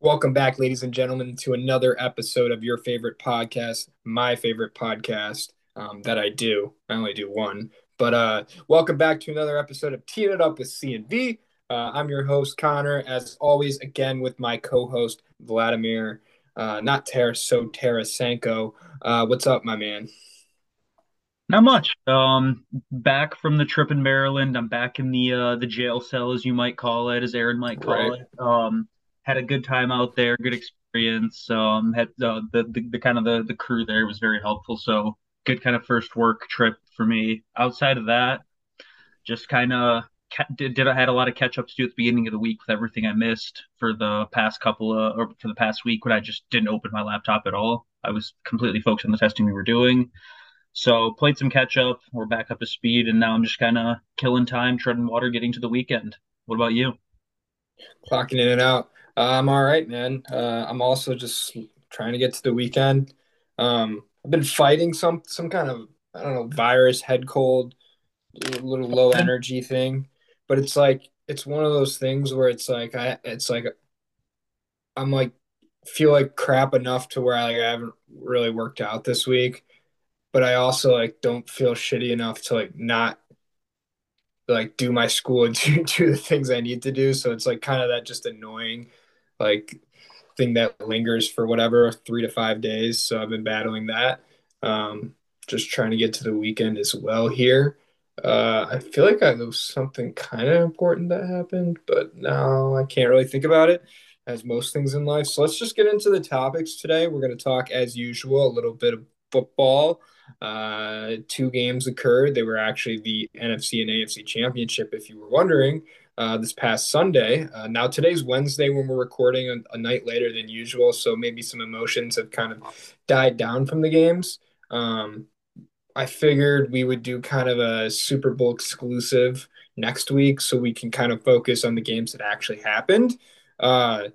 Welcome back, ladies and gentlemen, to another episode of your favorite podcast, my favorite podcast um, that I do. I only do one, but uh, welcome back to another episode of Teeing It Up with C and V. Uh, I'm your host Connor, as always, again with my co-host Vladimir, uh, not Taraso Tarasenko. Uh, what's up, my man? Not much. Um, back from the trip in Maryland. I'm back in the uh, the jail cell, as you might call it, as Aaron might call right. it. Um, had a good time out there, good experience. Um, had uh, the, the the kind of the the crew there was very helpful. So good kind of first work trip for me. Outside of that, just kind of did, did I had a lot of catch ups to do at the beginning of the week with everything I missed for the past couple of or for the past week when I just didn't open my laptop at all. I was completely focused on the testing we were doing. So played some catch up. We're back up to speed, and now I'm just kind of killing time, treading water, getting to the weekend. What about you? Clocking in and out. I'm all right, man. Uh, I'm also just trying to get to the weekend. Um, I've been fighting some some kind of I don't know virus, head cold, little low energy thing, but it's like it's one of those things where it's like I it's like I'm like feel like crap enough to where I, like, I haven't really worked out this week, but I also like don't feel shitty enough to like not like do my school and do, do the things I need to do. So it's like kind of that just annoying like thing that lingers for whatever three to five days. So I've been battling that. Um, just trying to get to the weekend as well here. Uh, I feel like I know something kind of important that happened, but now I can't really think about it as most things in life. So let's just get into the topics today. We're going to talk, as usual, a little bit of football. Uh, two games occurred. They were actually the NFC and AFC championship, if you were wondering uh, this past Sunday. Uh, now, today's Wednesday when we're recording a, a, night later than usual, so maybe some emotions have kind of died down from the games. Um, I figured we would do kind of a Super Bowl exclusive next week so we can kind of focus on the games that actually happened. Uh,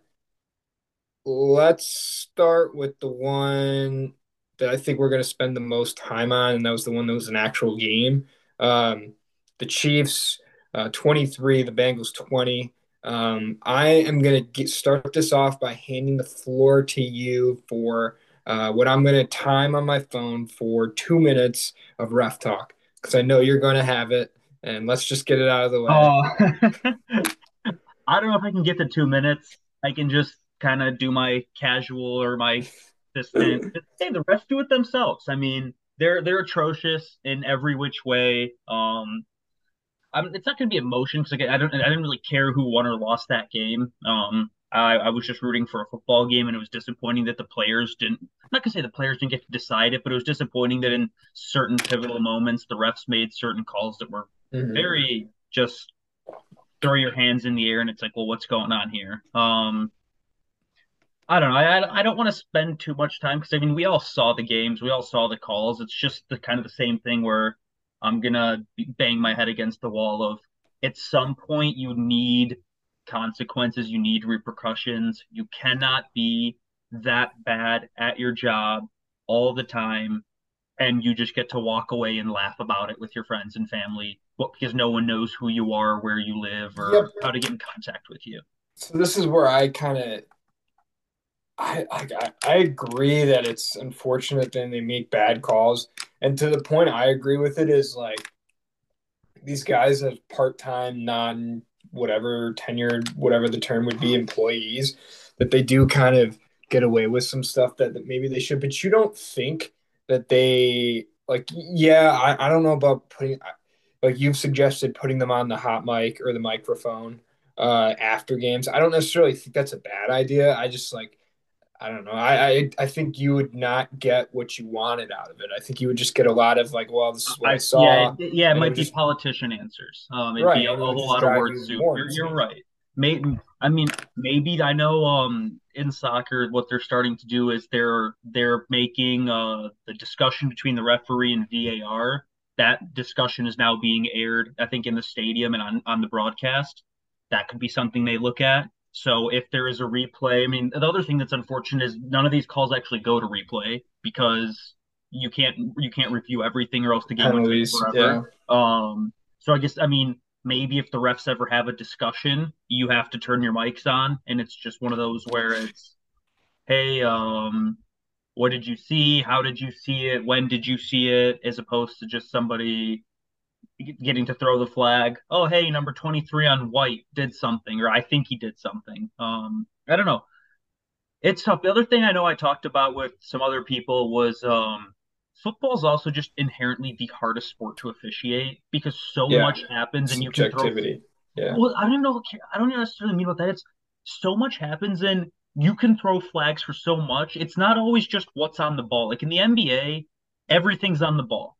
let's start with the one that I think we're going to spend the most time on, and that was the one that was an actual game. Um, the Chiefs uh, 23, the Bengals 20. Um, I am going to start this off by handing the floor to you for uh, what I'm going to time on my phone for two minutes of ref talk because I know you're going to have it. And let's just get it out of the way. Uh, I don't know if I can get to two minutes. I can just kind of do my casual or my assistant. hey, the refs do it themselves. I mean, they're they're atrocious in every which way. Um, I'm, it's not going to be emotion because I don't I didn't really care who won or lost that game. Um, I, I was just rooting for a football game, and it was disappointing that the players didn't. I'm not gonna say the players didn't get to decide it, but it was disappointing that in certain pivotal moments, the refs made certain calls that were mm-hmm. very just throw your hands in the air, and it's like, well, what's going on here? Um, I don't know. I I don't want to spend too much time because I mean, we all saw the games, we all saw the calls. It's just the kind of the same thing where I'm gonna bang my head against the wall of at some point you need consequences, you need repercussions. You cannot be that bad at your job all the time and you just get to walk away and laugh about it with your friends and family because no one knows who you are, where you live, or yep. how to get in contact with you. So this is where I kind of I, I I agree that it's unfortunate that they make bad calls, and to the point I agree with it is like these guys have part time, non whatever tenured, whatever the term would be, employees that they do kind of get away with some stuff that, that maybe they should, but you don't think that they like yeah I, I don't know about putting like you've suggested putting them on the hot mic or the microphone uh after games. I don't necessarily think that's a bad idea. I just like I don't know. I, I I think you would not get what you wanted out of it. I think you would just get a lot of like, well, this is what I, I saw. Yeah, yeah, it might be just, politician answers. Um, it'd right, be a, whole lot of words. You're, you're right. Maybe I mean maybe I know um in soccer what they're starting to do is they're they're making uh the discussion between the referee and VAR. That discussion is now being aired, I think, in the stadium and on, on the broadcast. That could be something they look at. So if there is a replay, I mean, the other thing that's unfortunate is none of these calls actually go to replay because you can't you can't review everything or else the game would be forever. Yeah. Um, so I guess I mean maybe if the refs ever have a discussion, you have to turn your mics on, and it's just one of those where it's, hey, um, what did you see? How did you see it? When did you see it? As opposed to just somebody getting to throw the flag. Oh, hey, number 23 on white did something, or I think he did something. Um, I don't know. It's tough. The other thing I know I talked about with some other people was um, football is also just inherently the hardest sport to officiate because so yeah. much happens and you can throw. Yeah. Well, I don't know. I don't necessarily mean about that. It's so much happens and you can throw flags for so much. It's not always just what's on the ball. Like in the NBA, everything's on the ball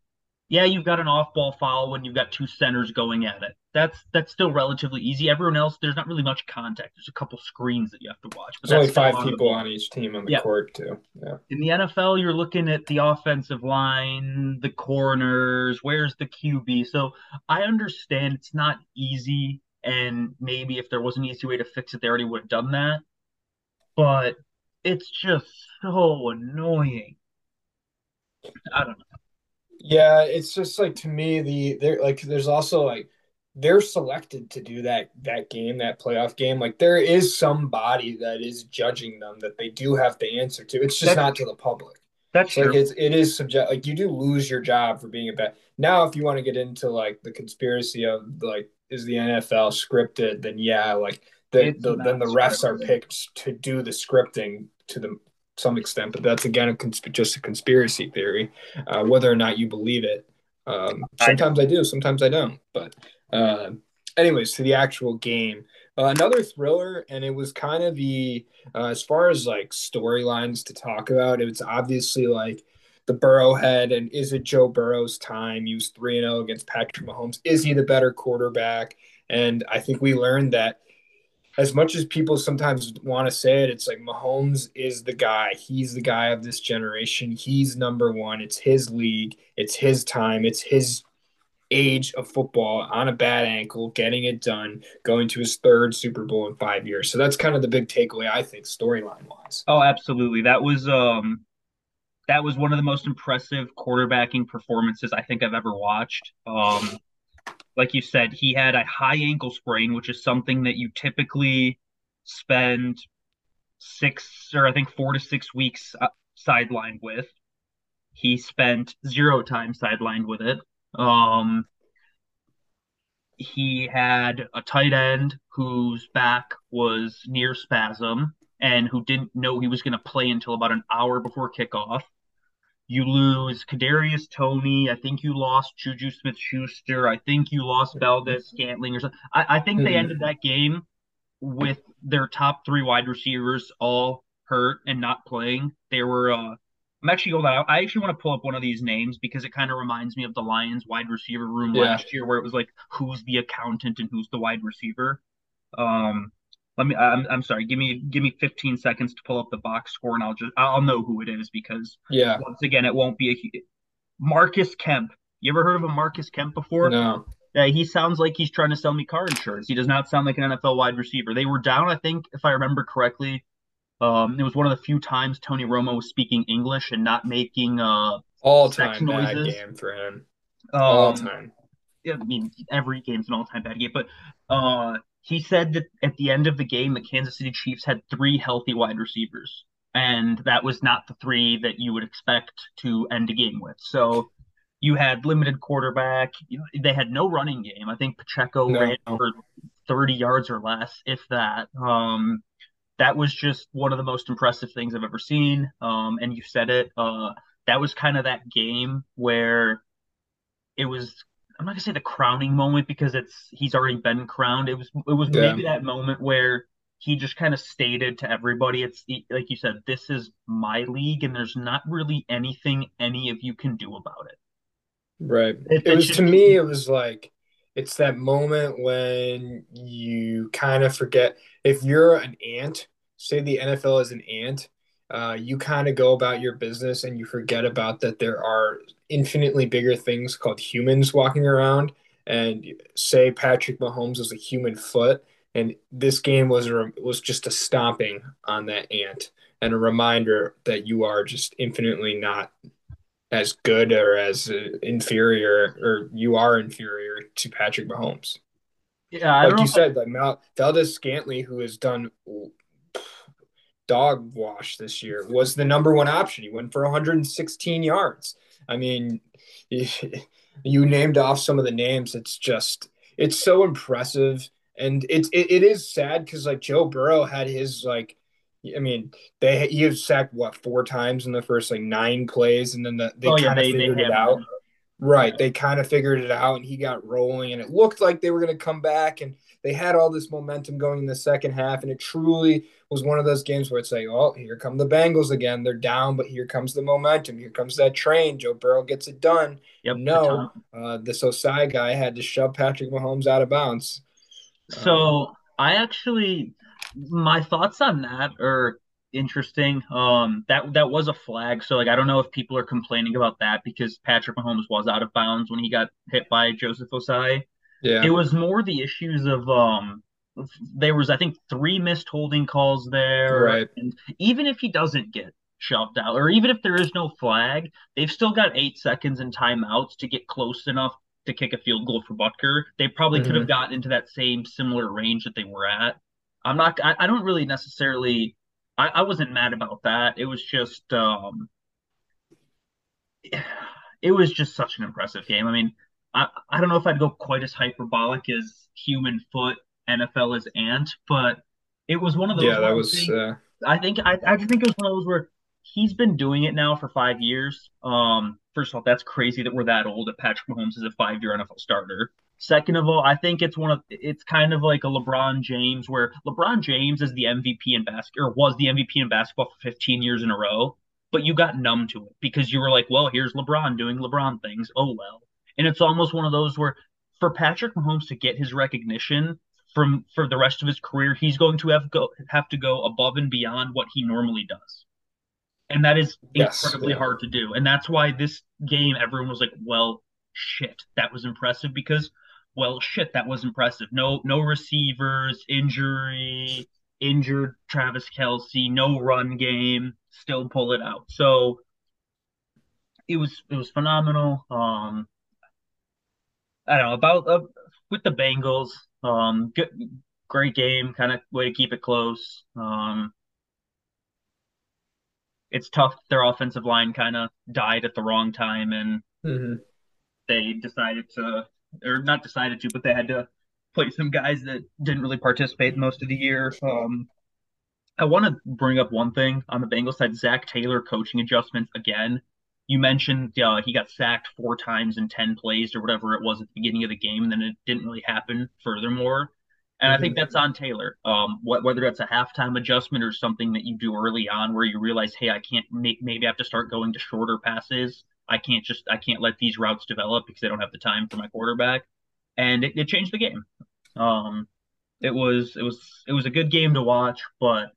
yeah, you've got an off-ball foul when you've got two centers going at it. That's that's still relatively easy. Everyone else, there's not really much contact. There's a couple screens that you have to watch. But there's only five people on each team on the yeah. court too. Yeah. In the NFL, you're looking at the offensive line, the corners, where's the QB. So I understand it's not easy, and maybe if there was an easy way to fix it, they already would have done that. But it's just so annoying. I don't know. Yeah, it's just like to me the there like there's also like they're selected to do that that game that playoff game. Like there is somebody that is judging them that they do have to answer to. It's just that's, not to the public. That's like true. it's it is subject like you do lose your job for being a bad now if you want to get into like the conspiracy of like is the nfl scripted then yeah like the, the then the refs are picked to do the scripting to the some extent, but that's again a consp- just a conspiracy theory. Uh, whether or not you believe it, um, sometimes I, I, do, sometimes I don't. But uh, anyways, to the actual game, uh, another thriller, and it was kind of the uh, as far as like storylines to talk about. It was obviously like the Burrowhead, and is it Joe Burrow's time? He was three and zero oh against Patrick Mahomes. Is he the better quarterback? And I think we learned that as much as people sometimes want to say it, it's like Mahomes is the guy. He's the guy of this generation. He's number one. It's his league. It's his time. It's his age of football on a bad ankle, getting it done, going to his third Super Bowl in five years. So that's kind of the big takeaway, I think, storyline wise. Oh, absolutely. That was um that was one of the most impressive quarterbacking performances I think I've ever watched. Um like you said, he had a high ankle sprain, which is something that you typically spend six or I think four to six weeks uh, sidelined with. He spent zero time sidelined with it. Um, he had a tight end whose back was near spasm and who didn't know he was going to play until about an hour before kickoff. You lose Kadarius Toney. I think you lost Juju Smith Schuster. I think you lost Valdes Scantling or something. I, I think they ended that game with their top three wide receivers all hurt and not playing. They were uh, I'm actually going out. I actually want to pull up one of these names because it kind of reminds me of the Lions wide receiver room yeah. last year where it was like who's the accountant and who's the wide receiver. Um let me. I'm, I'm sorry. Give me give me 15 seconds to pull up the box score, and I'll just I'll know who it is because yeah. Once again, it won't be a Marcus Kemp. You ever heard of a Marcus Kemp before? No. Yeah, he sounds like he's trying to sell me car insurance. He does not sound like an NFL wide receiver. They were down, I think, if I remember correctly. Um, it was one of the few times Tony Romo was speaking English and not making uh all time bad game for him. Um, all time. I mean, every game's an all time bad game, but uh, he said that at the end of the game, the Kansas City Chiefs had three healthy wide receivers, and that was not the three that you would expect to end a game with. So you had limited quarterback. They had no running game. I think Pacheco no. ran for 30 yards or less, if that. Um, that was just one of the most impressive things I've ever seen. Um, and you said it. Uh, that was kind of that game where it was I'm not gonna say the crowning moment because it's he's already been crowned. It was it was yeah. maybe that moment where he just kind of stated to everybody, it's like you said, this is my league, and there's not really anything any of you can do about it. Right. It, it was just, to me, it was like it's that moment when you kind of forget if you're an ant. Say the NFL is an ant, uh, you kind of go about your business and you forget about that there are infinitely bigger things called humans walking around. And say Patrick Mahomes was a human foot, and this game was a, was just a stomping on that ant and a reminder that you are just infinitely not as good or as inferior or you are inferior to Patrick Mahomes. Yeah, like you said, like Mal- Valdes-Scantling, who has done dog wash this year, was the number one option. He went for 116 yards. I mean, you named off some of the names. It's just, it's so impressive. And it's, it, it is sad because like Joe Burrow had his like, I mean, they he was sacked what four times in the first like nine plays, and then the, they oh, kind of yeah, figured it out. Him. Right, they kind of figured it out, and he got rolling, and it looked like they were going to come back, and they had all this momentum going in the second half, and it truly was one of those games where it's like, oh, here come the Bengals again. They're down, but here comes the momentum. Here comes that train. Joe Burrow gets it done. Yep, no, uh, this Ossai guy had to shove Patrick Mahomes out of bounds. So um, I actually, my thoughts on that are interesting. Um, that that was a flag. So like, I don't know if people are complaining about that because Patrick Mahomes was out of bounds when he got hit by Joseph Ossai. Yeah, it was more the issues of um there was I think three missed holding calls there. Right. And even if he doesn't get shoved out, or even if there is no flag, they've still got eight seconds and timeouts to get close enough to kick a field goal for Butker. They probably mm-hmm. could have gotten into that same similar range that they were at. I'm not. I, I don't really necessarily. I, I wasn't mad about that. It was just. um It was just such an impressive game. I mean, I, I don't know if I'd go quite as hyperbolic as human foot NFL is Ant, but it was one of those. Yeah, that was. uh... I think I, I think it was one of those where he's been doing it now for five years. Um, first of all, that's crazy that we're that old. That Patrick Mahomes is a five-year NFL starter. Second of all, I think it's one of it's kind of like a LeBron James where LeBron James is the MVP in basketball or was the MVP in basketball for 15 years in a row, but you got numb to it because you were like, well, here's LeBron doing LeBron things. Oh well. And it's almost one of those where for Patrick Mahomes to get his recognition from for the rest of his career, he's going to have go have to go above and beyond what he normally does. And that is yes, incredibly hard to do. And that's why this game everyone was like, "Well, shit, that was impressive because well, shit, that was impressive. No no receivers, injury, injured Travis Kelce, no run game, still pull it out." So it was it was phenomenal. Um I don't know about uh, with the Bengals. Um, good, great game. Kind of way to keep it close. Um, it's tough. Their offensive line kind of died at the wrong time, and mm-hmm. they decided to, or not decided to, but they had to play some guys that didn't really participate most of the year. Um, I want to bring up one thing on the Bengals side: Zac Taylor coaching adjustments again you mentioned uh, he got sacked four times in 10 plays or whatever it was at the beginning of the game, and then it didn't really happen furthermore. And. I think mm-hmm. that's on Taylor. Um, what, whether that's a halftime adjustment or something that you do early on where you realize, hey, I can't make, maybe I have to start going to shorter passes. I can't just, I can't let these routes develop because I don't have the time for my quarterback. And it, it changed the game. Um, it was, it was, it was a good game to watch, but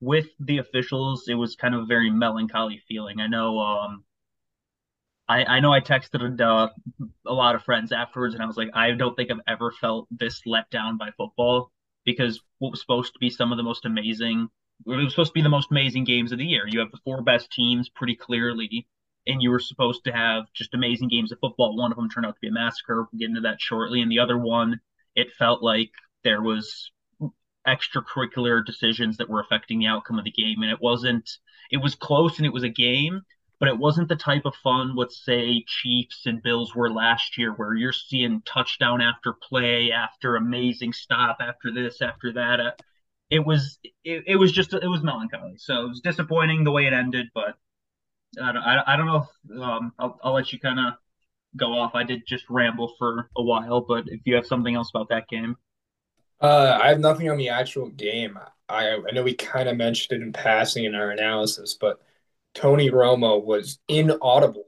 with the officials, it was kind of a very melancholy feeling. I know, um, I, I know I texted uh, a lot of friends afterwards, and I was like, I don't think I've ever felt this let down by football because what was supposed to be some of the most amazing, it was supposed to be the most amazing games of the year. You have the four best teams pretty clearly, and you were supposed to have just amazing games of football. One of them turned out to be a massacre. We'll get into that shortly. And the other one, it felt like there was extracurricular decisions that were affecting the outcome of the game, and it wasn't. It was close, and it was a game, but it wasn't the type of fun what say Chiefs and Bills were last year, where you're seeing touchdown after play, after amazing stop, after this, after that. Uh, it was it, it was just it was melancholy. So it was disappointing the way it ended, but I don't, I, don't know. If, um, I'll, I'll let you kind of go off. I did just ramble for a while, but if you have something else about that game. Uh, I have nothing on the actual game. I I know we kind of mentioned it in passing in our analysis, but Tony Romo was inaudible,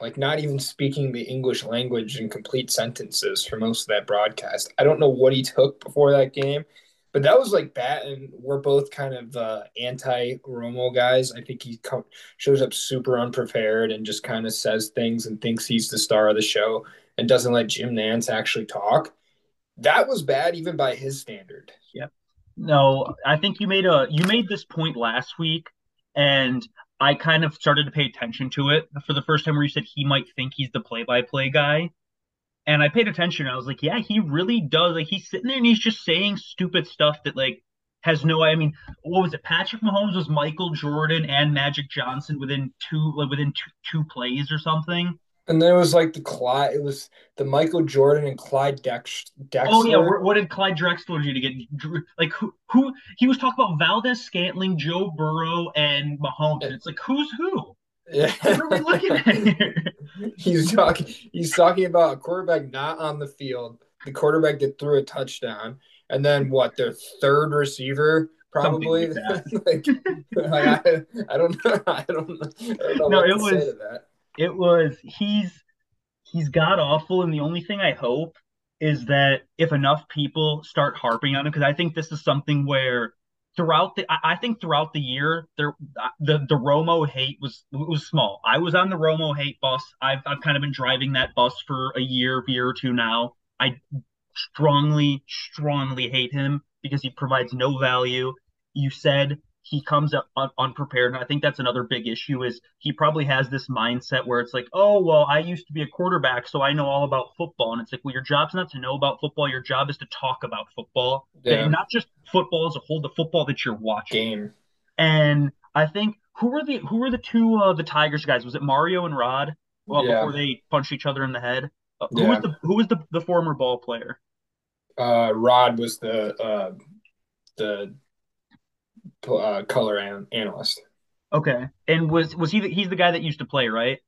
like not even speaking the English language in complete sentences for most of that broadcast. I don't know what he took before that game, but that was like bad. And we're both kind of uh, anti Romo guys. I think he shows up super unprepared and just kind of says things and thinks he's the star of the show and doesn't let Jim Nantz actually talk. That was bad even by his standard. Yep. No, I think you made a you made this point last week and I kind of started to pay attention to it for the first time where you said he might think he's the play by play guy. And I paid attention. I was like, yeah, he really does. Like he's sitting there and he's just saying stupid stuff that like has no. I mean, what was it? Patrick Mahomes was Michael Jordan and Magic Johnson within two like within two, two plays or something. And then it was like the Clyde. It was the Michael Jordan and Clyde Dex. Drexler. Oh yeah, what did Clyde Drexler do to get like who? Who he was talking about Valdes, Scantling, Joe Burrow, and Mahomes. And it's like who's who? Yeah. What are we looking at here? he's talking. He's talking about a quarterback not on the field. The quarterback that threw a touchdown, and then what? Their third receiver probably. like, like I, I, don't know. I don't know. I don't know no, it was. It was. He's he's god awful, and the only thing I hope is that if enough people start harping on him, because I think this is something where throughout the I think throughout the year there uh, the the Romo hate was was small. I was on the Romo hate bus. I've I've kind of been driving that bus for a year, year or two now. I strongly strongly hate him because he provides no value. You said he comes up un- unprepared. And i think that's another big issue is he probably has this mindset where it's like oh well i used to be a quarterback so i know all about football. And it's like well your job's not to know about football. Your job is to talk about football. Yeah. and not just football as a whole the football that you're watching. Game. And i think who were the who were the two uh the tigers guys? Was it mario and rod? Well yeah. before they punched each other in the head. Uh, who yeah. was the who was the, the former ball player? Uh rod was the uh the uh, color an- analyst. Okay, and was was he the, he's the guy that used to play, right?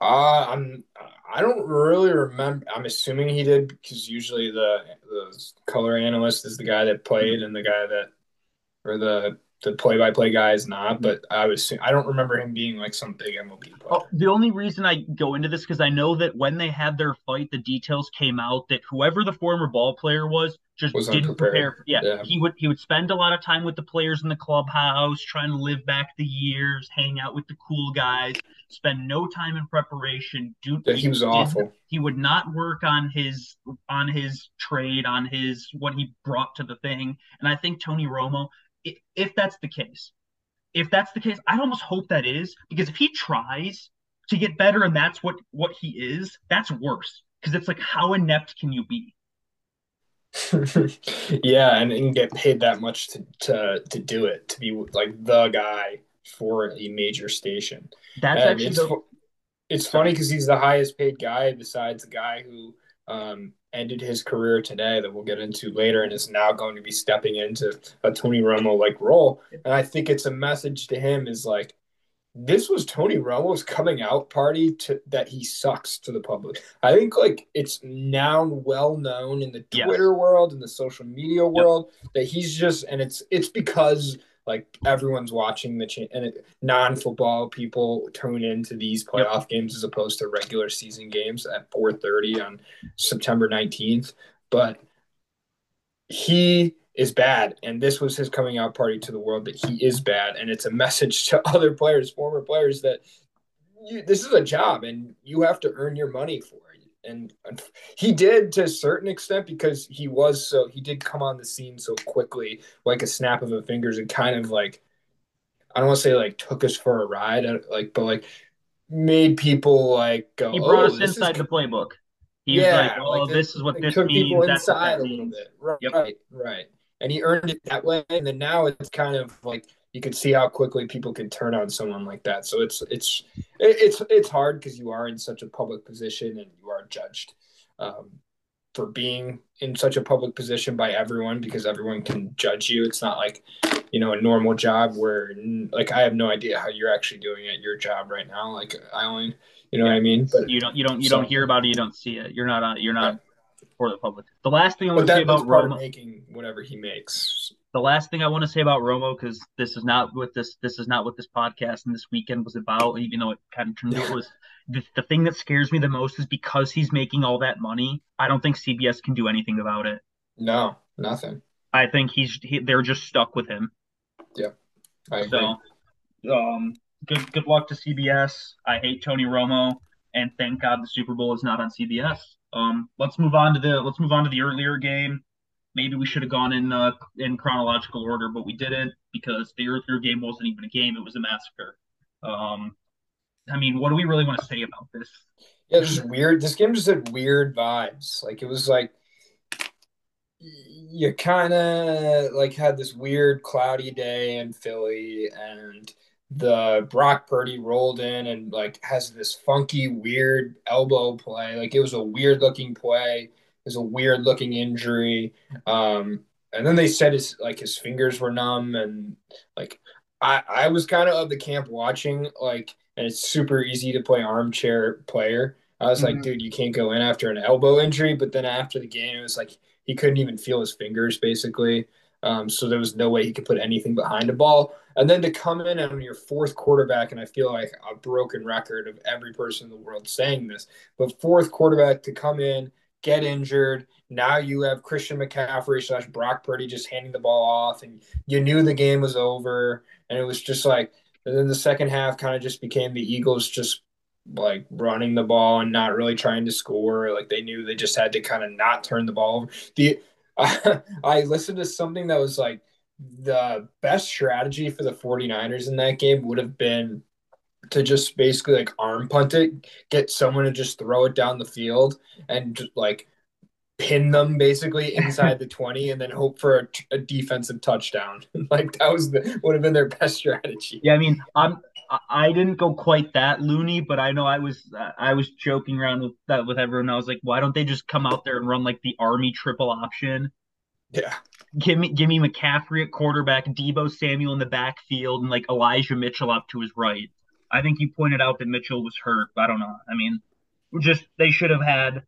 Uh, I'm I don't really remember. I'm assuming he did because usually the the color analyst is the guy that played and the guy that or the the play-by-play guy is not, mm-hmm. but I was I don't remember him being like some big MLB player. Oh, the only reason I go into this because I know that when they had their fight, the details came out that whoever the former ball player was just was didn't prepare. Yeah, yeah, he would he would spend a lot of time with the players in the clubhouse, trying to live back the years, hang out with the cool guys, spend no time in preparation. Do yeah, he was awful. He would not work on his on his trade, on his what he brought to the thing. And I think Tony Romo if that's the case. If that's the case, I almost hope that is because if he tries to get better and that's what what he is, that's worse because it's like how inept can you be? yeah, and, and get paid that much to, to to do it, to be like the guy for a major station. That's and actually it's, the... it's funny because he's the highest paid guy besides the guy who um, ended his career today that we'll get into later and is now going to be stepping into a Tony Romo like role. And I think it's a message to him is like, this was Tony Romo's coming out party to that he sucks to the public. I think like it's now well known in the Twitter yes. world and the social media world yep. that he's just and it's it's because like everyone's watching the cha- and it, non-football people tune into these playoff yep. games as opposed to regular season games at 4:30 on September 19th but he is bad and this was his coming out party to the world that he is bad and it's a message to other players former players that you, this is a job and you have to earn your money for and he did to a certain extent because he was so he did come on the scene so quickly like a snap of a fingers and kind of like i don't want to say like took us for a ride uh, like but like made people like go he brought oh, us inside the playbook He's yeah, like, oh, like this is what this took means. People inside a little bit. Right, yep. right. And he earned it that way. And then now it's kind of like you can see how quickly people can turn on someone like that. So it's it's it's it's hard because you are in such a public position and you are judged um, for being in such a public position by everyone because everyone can judge you. It's not like you know a normal job where like I have no idea how you're actually doing at your job right now. Like I only you know yeah. what I mean. But you don't you don't you so, don't hear about it. You don't see it. You're not on. You're not. For the public. The last thing I want to say about Romo, making whatever he makes the last thing I want to say about Romo, because this is not what this this is not what this podcast and this weekend was about, even though it kind of turned out was the, the thing that scares me the most is because he's making all that money. I don't think CBS can do anything about it. No, nothing. I think he's he, they're just stuck with him. Yeah, I agree. So, um, good good luck to CBS. I hate Tony Romo, and thank God the Super Bowl is not on CBS. Um, let's move on to the let's move on to the earlier game maybe we should have gone in uh, in chronological order, but we didn't because the Earth game wasn't even a game; it was a massacre. Um, I mean, what do we really want to say about this? Yeah, just weird. This game just had weird vibes. Like it was like you kind of like had this weird cloudy day in Philly, and the Brock Purdy rolled in and like has this funky, weird elbow play. Like it was a weird looking play. Was a weird looking injury. Um, and then they said his like his fingers were numb and like I I was kind of of the camp watching like and it's super easy to play armchair player. I was mm-hmm. like, dude, you can't go in after an elbow injury. But then after the game, it was like he couldn't even feel his fingers basically. Um, so there was no way he could put anything behind a ball. And then to come in on your fourth quarterback, and I feel like a broken record of every person in the world saying this, but fourth quarterback to come in, get injured. Now you have Christian McCaffrey slash Brock Purdy just handing the ball off, and you knew the game was over. And it was just like, and then the second half kind of just became the Eagles just like running the ball and not really trying to score. Like they knew they just had to kind of not turn the ball over. The I, I listened to something that was like the best strategy for the 49ers in that game would have been to just basically like arm punt it, get someone to just throw it down the field and just like pin them basically inside the 20 and then hope for a, a defensive touchdown. like that was the would have been their best strategy. Yeah, I mean, I'm I didn't go quite that loony, but I know I was uh, I was joking around with that with everyone. I was like, why don't they just come out there and run like the army triple option? Yeah. Give me give me McCaffrey at quarterback, Deebo Samuel in the backfield, and like Elijah Mitchell up to his right. I think you pointed out that Mitchell was hurt. I don't know. I mean, just they should have had.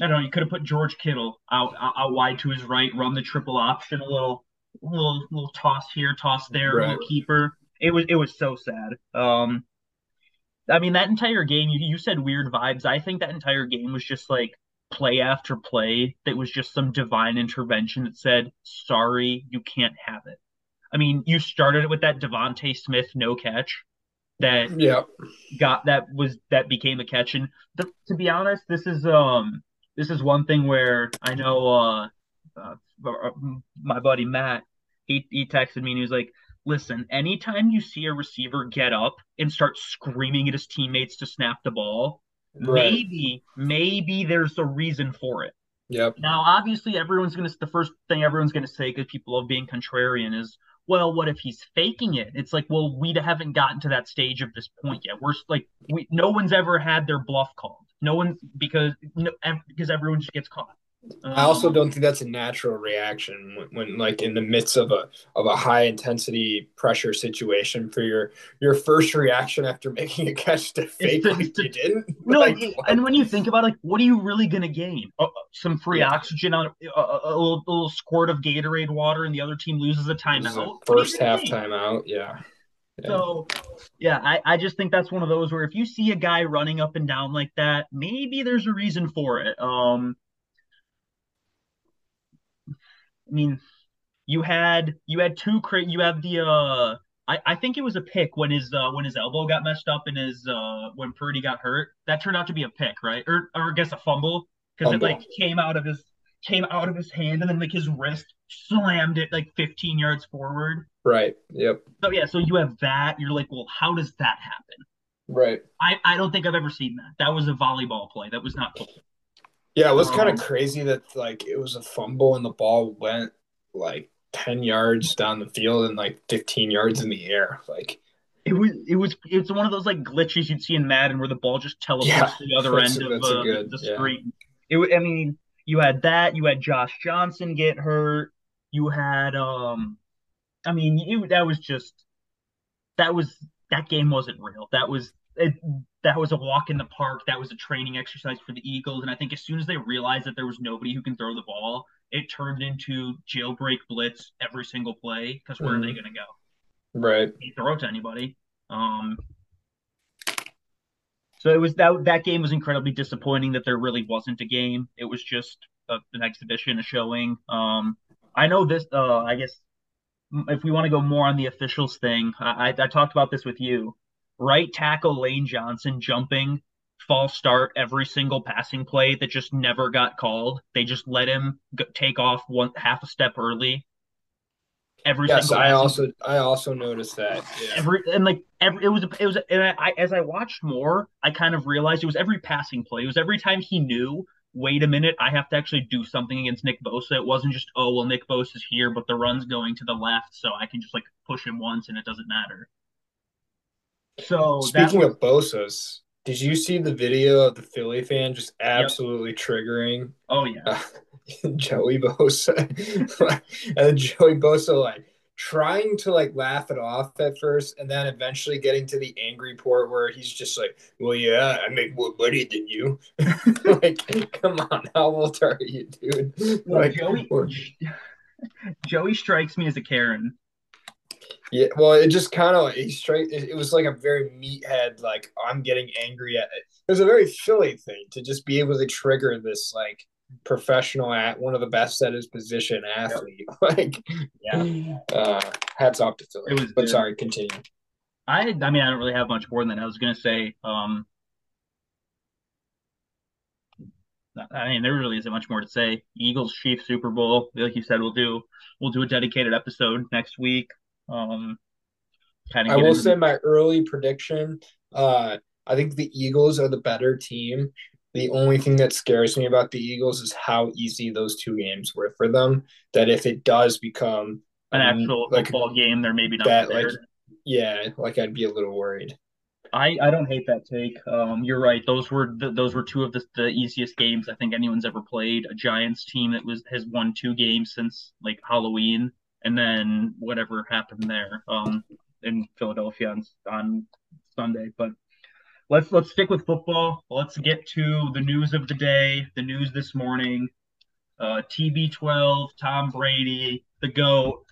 I don't know. You could have put George Kittle out, out, out wide to his right, run the triple option, a little little little toss here, toss there, right. little keeper it was it was so sad. Um, I mean that entire game. You, you said weird vibes. I think that entire game was just like play after play. That was just some divine intervention that said, "Sorry, you can't have it." I mean, you started it with that DeVonta Smith no catch that yeah got that was that became a catch. And the, to be honest, this is um this is one thing where I know uh, uh my buddy Matt he he texted me and he was like, listen, anytime you see a receiver get up and start screaming at his teammates to snap the ball, right. maybe, maybe there's a reason for it. Yep. Now, obviously, everyone's going to, the first thing everyone's going to say because people love being contrarian is, well, what if he's faking it? It's like, well, we haven't gotten to that stage of this point yet. We're like, we, no one's ever had their bluff called. No one's because no, because everyone just gets caught. I also don't think that's a natural reaction when, when, like in the midst of a of a high intensity pressure situation for your your first reaction after making a catch to fake like you didn't. No, like, and when you think about it, like, what are you really gonna gain? Uh, some free yeah. oxygen on a, a, a, little, a, little, squirt of Gatorade water, and the other team loses a timeout. First half timeout, yeah. yeah. So, yeah, I, I just think that's one of those where if you see a guy running up and down like that, maybe there's a reason for it. Um, I mean, you had you had two cra- you have the uh I, I think it was a pick when his uh when his elbow got messed up and his uh when Purdy got hurt. That turned out to be a pick, right? Or or I guess a fumble because it like came out of his came out of his hand and then like his wrist slammed it like 15 yards forward. Right. Yep. So yeah, so you have that. You're like, well, how does that happen? Right. I, I don't think I've ever seen that. That was a volleyball play. That was not cool. Yeah, it was um, kind of crazy that like it was a fumble and the ball went like 10 yards down the field and like 15 yards in the air. Like it was it was it's one of those like glitches you'd see in Madden where the ball just teleports yeah, to the other end of uh, good, the screen. Yeah. It I mean, you had that, you had Josh Johnson get hurt, you had um I mean, you that was just that was that game wasn't real. That was it, that was a walk in the park. That was a training exercise for the Eagles. And I think as soon as they realized that there was nobody who can throw the ball, it turned into jailbreak blitz every single play. Because where mm-hmm. are they mm-hmm. going to go? Right. They throw it to anybody. Um. So it was that that game was incredibly disappointing. That there really wasn't a game. It was just a, an exhibition, a showing. Um. I know this. Uh. I guess if we want to go more on the officials thing, I, I, I talked about this with you right tackle Lane Johnson jumping false start every single passing play that just never got called. They just let him go, take off one half a step early. every yes, I passing- also I also noticed that. Yeah. every and like every it was it was and I, I as I watched more, I kind of realized it was every passing play. It was every time he knew, wait a minute, I have to actually do something against Nick Bosa. It wasn't just oh well, Nick Bosa's here, but the run's going to the left, so I can just like push him once and it doesn't matter. So Speaking was, of Bosa's, did you see the video of the Philly fan just absolutely triggering oh yeah, uh, Joey Bosa? and Joey Bosa like trying to like laugh it off at first and then eventually getting to the angry part where he's just like, Well yeah, I make more money than you. like, come on, how old are you, dude? well, Like, Joey or- Joey strikes me as a Karen. Yeah, well, it just kind of he straight. It, it was like a very meathead. Like I'm getting angry at it. It was a very Philly thing to just be able to trigger this like professional at one of the best at his position athlete. Like, Yeah. uh, hats off to Philly. It was but good. sorry, continue. I I mean I don't really have much more than that. I was gonna say um I mean there really isn't much more to say. Eagles Chiefs Super Bowl, like you said, we'll do we'll do a dedicated episode next week. Um I will say my early prediction. Uh, I think the Eagles are the better team. The only thing that scares me about the Eagles is how easy those two games were for them. That if it does become an um, actual like football game. They're maybe not that, there. like yeah, like I'd be a little worried. I, I don't hate that take. Um, you're right. Those were the, those were two of the, the easiest games I think anyone's ever played. A Giants team that was has won two games since like Halloween, and then whatever happened there um, in Philadelphia on, on Sunday. But let's let's stick with football. Let's get to the news of the day. The news this morning. Uh, TB12, Tom Brady, the goat,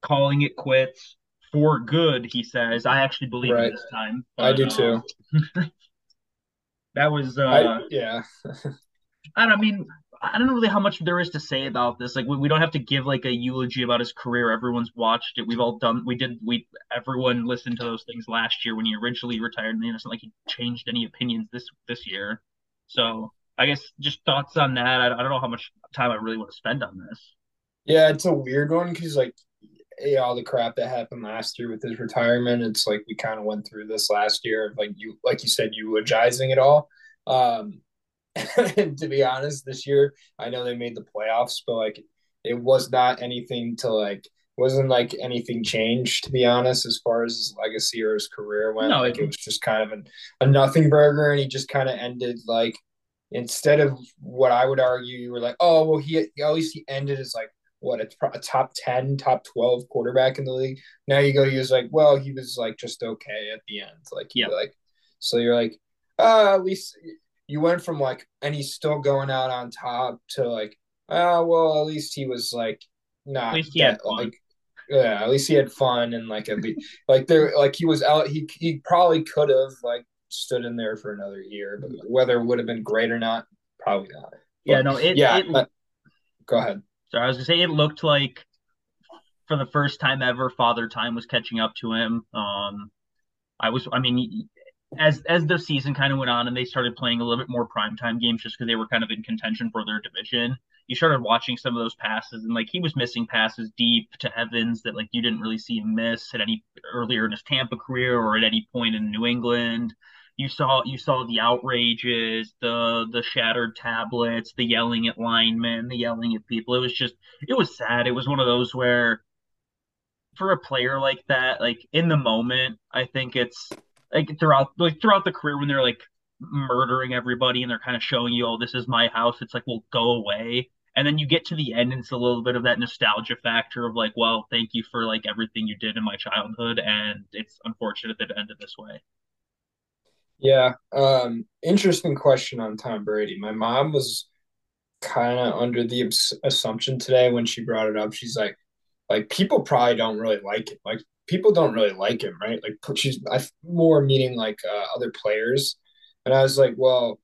calling it quits for good. He says. I actually believe Right. it this time. I but, do uh, too. that was uh I, yeah, I don't I mean I don't know really how much there is to say about this. Like we, we don't have to give like a eulogy about his career. Everyone's watched it. We've all done we did we everyone listened to those things last year when he originally retired and it's not like he changed any opinions this this year. So I guess just thoughts on that. I, I don't know how much time I really want to spend on this. yeah, it's a weird one because like yeah, all the crap that happened last year with his retirement. It's like we kind of went through this last year like you like you said eulogizing it all. Um, to be honest, this year I know they made the playoffs, but like it was not anything to like wasn't like anything changed to be honest as far as his legacy or his career went. No, like it- was just kind of an, a nothing burger, and he just kind of ended like instead of what I would argue, you were like, oh well, he at least he ended as like what a, a top ten, top twelve quarterback in the league. Now you go, he was like, well, he was like just okay at the end, like Yeah. like so you're like, uh, at least you went from like, and he's still going out on top to like, uh, well, at least he was like not At least he had that, like. Yeah, at least he had fun and like at least like there like he was out he he probably could have like stood in there for another year, but whether it would have been great or not, probably not. Yeah, no, it, yeah, it uh, go ahead. So I was gonna say it looked like for the first time ever, Father Time was catching up to him. Um, I was, I mean, as as the season kind of went on and they started playing a little bit more primetime games just because they were kind of in contention for their division. You started watching some of those passes and like he was missing passes deep to Evans that like you didn't really see him miss at any earlier in his Tampa career or at any point in New England you saw you saw the outrages, the the shattered tablets, the yelling at linemen, the yelling at people. It was just it was sad. It was one of those where for a player like that, like in the moment, I think it's like throughout like throughout the career when they're like murdering everybody and they're kind of showing you, oh, this is my house. It's like, well, go away. And then you get to the end, and it's a little bit of that nostalgia factor of like, well, thank you for like everything you did in my childhood, and it's unfortunate that it ended this way. Yeah. Um, interesting question on Tom Brady. My mom was kind of under the assumption today when she brought it up. She's like, like people probably don't really like it. Like people don't really like him, right? Like she's I more meaning like uh, other players. And I was like, well,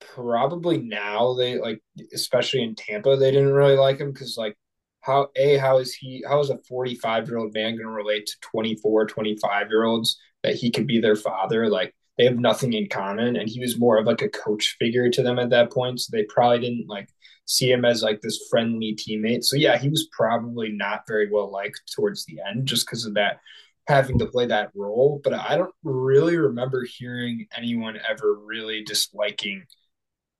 probably now they like, especially in Tampa, they didn't really like him because like how a how is he how is a 45 year old man going to relate to 24 25 year olds that he could be their father like they have nothing in common, and he was more of like a coach figure to them at that point. So they probably didn't like see him as like this friendly teammate. So yeah, he was probably not very well liked towards the end just because of that having to play that role. But I don't really remember hearing anyone ever really disliking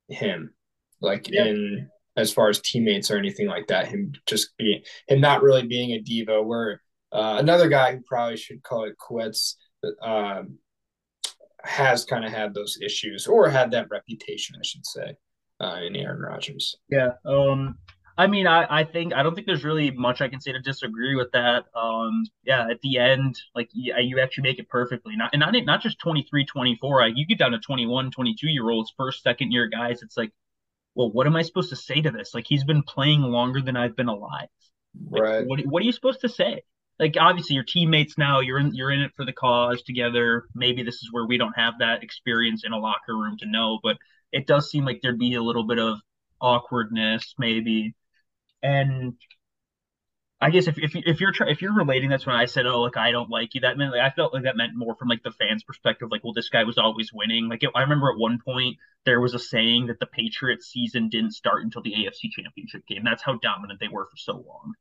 him, like yeah. in as far as teammates or anything like that. Him just being him not really being a diva. Where uh, another guy who probably should call it quits. Um, has kind of had those issues or had that reputation, I should say uh, in Aaron Rodgers. Yeah. Um, I mean, I, I think I don't think there's really much I can say to disagree with that. Um, yeah, at the end, like you, you actually make it perfectly. Not and not not just 23, 24. You get down to 21, 22 year olds, first, second year guys. It's like, well, what am I supposed to say to this? Like he's been playing longer than I've been alive. Like, right. What what are you supposed to say? Like obviously your teammates now, you're in you're in it for the cause together. Maybe this is where we don't have that experience in a locker room to know, but it does seem like there'd be a little bit of awkwardness, maybe. And I guess if if, if you're if you're relating that's when I said, oh, like I don't like you, that meant like I felt like that meant more from like the fans' perspective, like, well, this guy was always winning. Like it, I remember at one point there was a saying that the Patriots season didn't start until the AFC Championship game. That's how dominant they were for so long.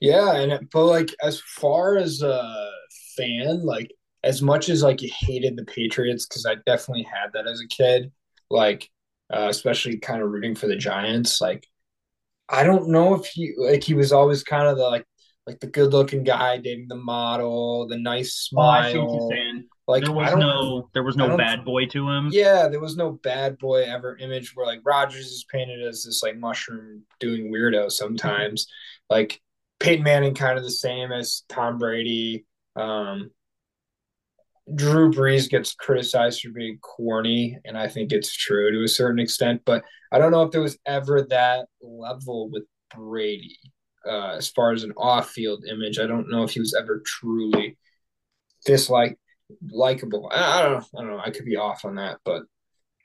Yeah, and but like as far as a fan, like as much as like you hated the Patriots because I definitely had that as a kid like uh, especially kind of rooting for the Giants. Like, I don't know if he like he was always kind of the like like the good looking guy dating the model, the nice smile. Oh, like there was no there was no bad boy to him. Yeah, there was no bad boy ever image where like Rodgers is painted as this like mushroom doing weirdo sometimes. like Peyton Manning kind of the same as Tom Brady. Um, Drew Brees gets criticized for being corny, and I think it's true to a certain extent. But I don't know if there was ever that level with Brady uh, as far as an off-field image. I don't know if he was ever truly dislike likable. I, I don't know. I don't know. I could be off on that, but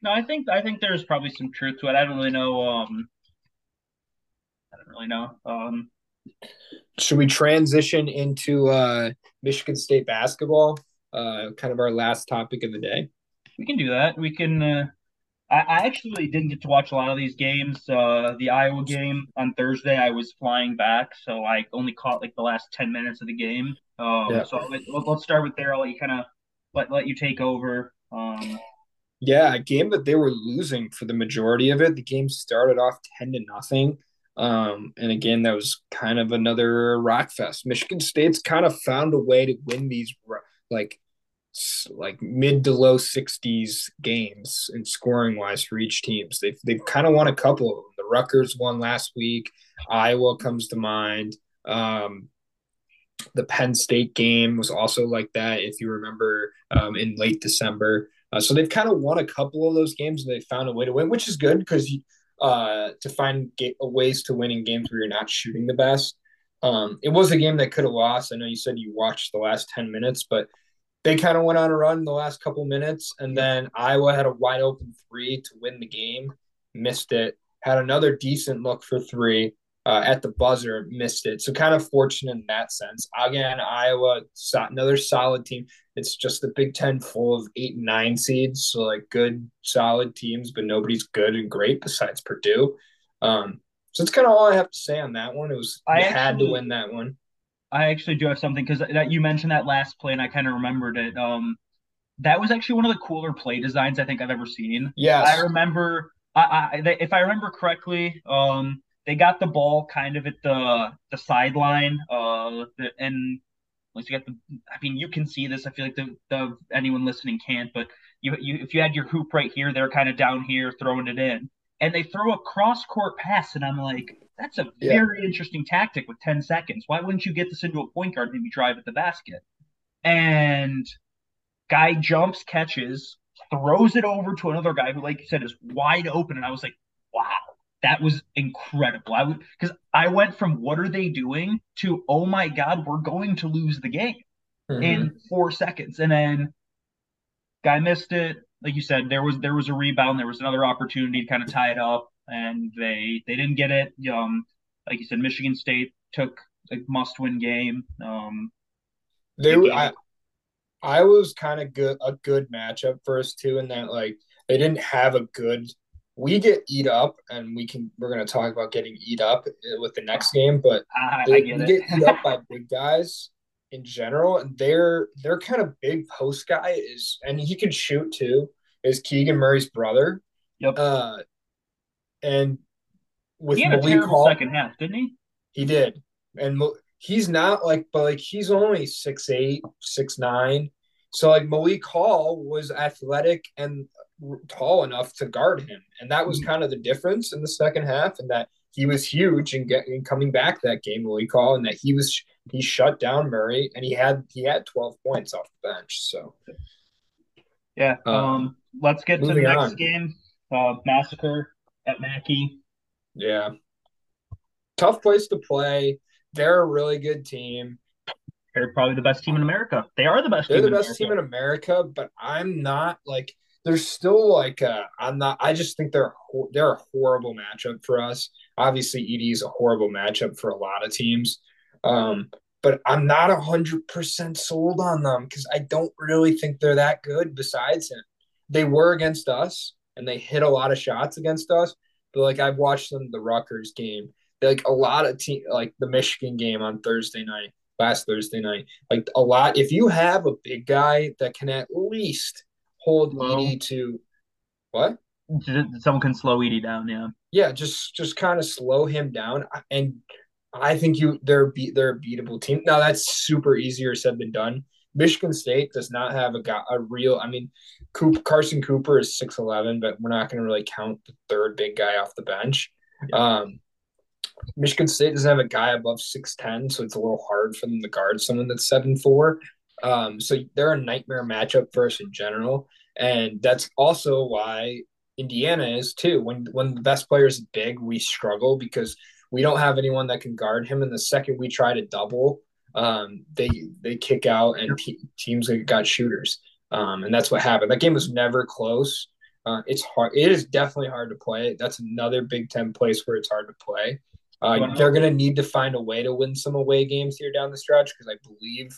no, I think I think there's probably some truth to it. I don't really know. Um, I don't really know. Um, should we transition into uh, Michigan State basketball? Uh, kind of our last topic of the day. We can do that. We can. Uh, I, I actually didn't get to watch a lot of these games. Uh, the Iowa game on Thursday, I was flying back, so I only caught like the last ten minutes of the game. Um, yeah. So let, us start with there. I'll let you kind of let let you take over. Um, yeah, a game that they were losing for the majority of it. The game started off ten to nothing. Um, and again, that was kind of another rock fest. Michigan State's kind of found a way to win these like like mid to low 60s games in scoring wise for each teams. They've they've kind of won a couple of them. The Rutgers won last week. Iowa comes to mind. Um, the Penn State game was also like that, if you remember, um, in late December. Uh, so they've kind of won a couple of those games and they found a way to win, which is good because uh, to find ga- ways to win in games where you're not shooting the best. Um, it was a game that could have lost. I know you said you watched the last 10 minutes, but they kind of went on a run in the last couple minutes, and then Iowa had a wide open three to win the game, missed it. Had another decent look for three uh, at the buzzer, missed it. So kind of fortunate in that sense. Again, Iowa, another solid team. It's just the Big Ten full of eight and nine seeds, so like good, solid teams, but nobody's good and great besides Purdue. Um, so that's kind of all I have to say on that one. It was I actually, had to win that one. I actually do have something because that you mentioned that last play and I kind of remembered it. Um, that was actually one of the cooler play designs I think I've ever seen. Yeah, I remember. I, I if I remember correctly, um, they got the ball kind of at the the sideline, uh, the, and once you got the, I mean, you can see this. I feel like the, the anyone listening can't, but you you if you had your hoop right here, they're kind of down here throwing it in, and they throw a cross court pass, and I'm like, that's a yeah. very interesting tactic with 10 seconds. Why wouldn't you get this into a point guard, and maybe drive at the basket? And guy jumps, catches, throws it over to another guy who, like you said, is wide open. And I was like, wow, that was incredible. I would because I went from what are they doing to oh my god, we're going to lose the game mm-hmm. in four seconds. And then guy missed it. Like you said, there was there was a rebound, there was another opportunity to kind of tie it up and they they didn't get it. Um, like you said, Michigan State took a must-win game. Um, they, I, I was kind of good a good matchup for us too, in that like they didn't have a good. We get eat up, and we can. We're gonna talk about getting eat up with the next game, but I, they, I get get eat up by big guys in general, and their their kind of big post guy is, and he can shoot too. Is Keegan Murray's brother? Yep. Uh, and with he had a Malik terrible Hall, second half, didn't he? he did, and he's not like, but like he's only six eight, six nine. So like Malik Hall was athletic and tall enough to guard him, and that was Mhm. kind of the difference in the second half, and that he was huge in getting coming back that game, Malik Hall, and that he was he shut down Murray, and he had he had twelve points off the bench. So Yeah. Uh, Um. Let's get to the next on. game. Uh, massacre at Mackey. yeah, tough place to play. They're a really good team. They're probably the best team in America. They are the best They're team the in best America. team in America, but I'm not like there's still like uh, I'm not. I just think they're they're a horrible matchup for us. Obviously, Edey is a horrible matchup for a lot of teams, um, but I'm not hundred percent sold on them because I don't really think they're that good. Besides him, they were against us and they hit a lot of shots against us. But like I've watched them the Rutgers game, like a lot of team, like the Michigan game on Thursday night, last Thursday night like a lot. If you have a big guy that can at least hold Slow. Edey to what? Someone can slow Edey down. Yeah. Yeah, just just kind of slow him down, and I think you they're beat they're a beatable team. Now that's super easier said than done. Michigan State does not have a guy a real. I mean, Coop, Carson Cooper is six eleven, but we're not going to really count the third big guy off the bench. Um, Michigan State doesn't have a guy above six ten, so it's a little hard for them to guard someone that's seven four. Um, so they're a nightmare matchup for us in general, and that's also why Indiana is too. When when the best player is big, we struggle because we don't have anyone that can guard him. And the second we try to double, um, they they kick out, and te- teams got shooters, um, and that's what happened. That game was never close. Uh, it's hard. It is definitely hard to play. That's another Big Ten place where it's hard to play. Uh, Wow. They're going to need to find a way to win some away games here down the stretch because I believe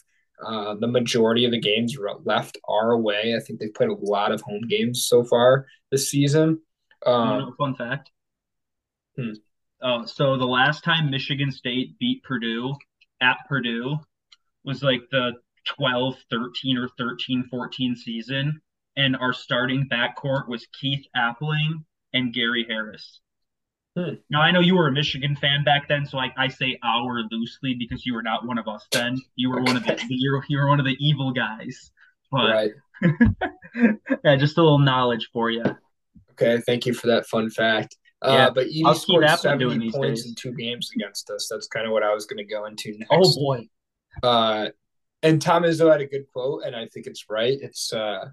uh, the majority of the games left are away. I think they've played a lot of home games so far this season. Um, fun fact. Hmm. Uh, so the last time Michigan State beat Purdue at Purdue was like the 12, 13 or 13, 14 season. And our starting backcourt was Keith Appling and Gary Harris. Hmm. Now I know you were a Michigan fan back then, so I, I say our loosely because you were not one of us then. You were one of the you were, you were one of the evil guys. But right. yeah, just a little knowledge for you. Okay. Thank you for that fun fact. Yeah, Uh, but Edey Keith scored Appling doing 70 these points in two games against us. That's kind of what I was going to go into next. Oh boy. Uh, and Tom Izzo had a good quote, and I think it's right. It's uh,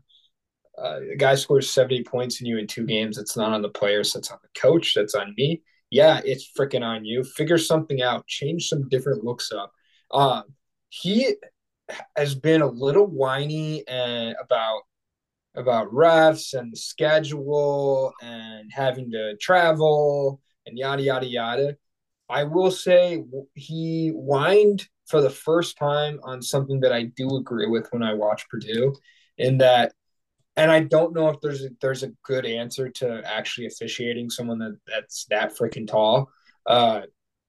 uh, a guy scores 70 points in you in two games. It's not on the players, that's on the coach, that's on me. Yeah, it's freaking on you. Figure something out, change some different looks up. Um, he has been a little whiny and about about refs and the schedule and having to travel and yada yada yada. I will say he whined for the first time on something that I do agree with when I watch Purdue, in that, and I don't know if there's a, there's a good answer to actually officiating someone that that's that freaking tall, uh,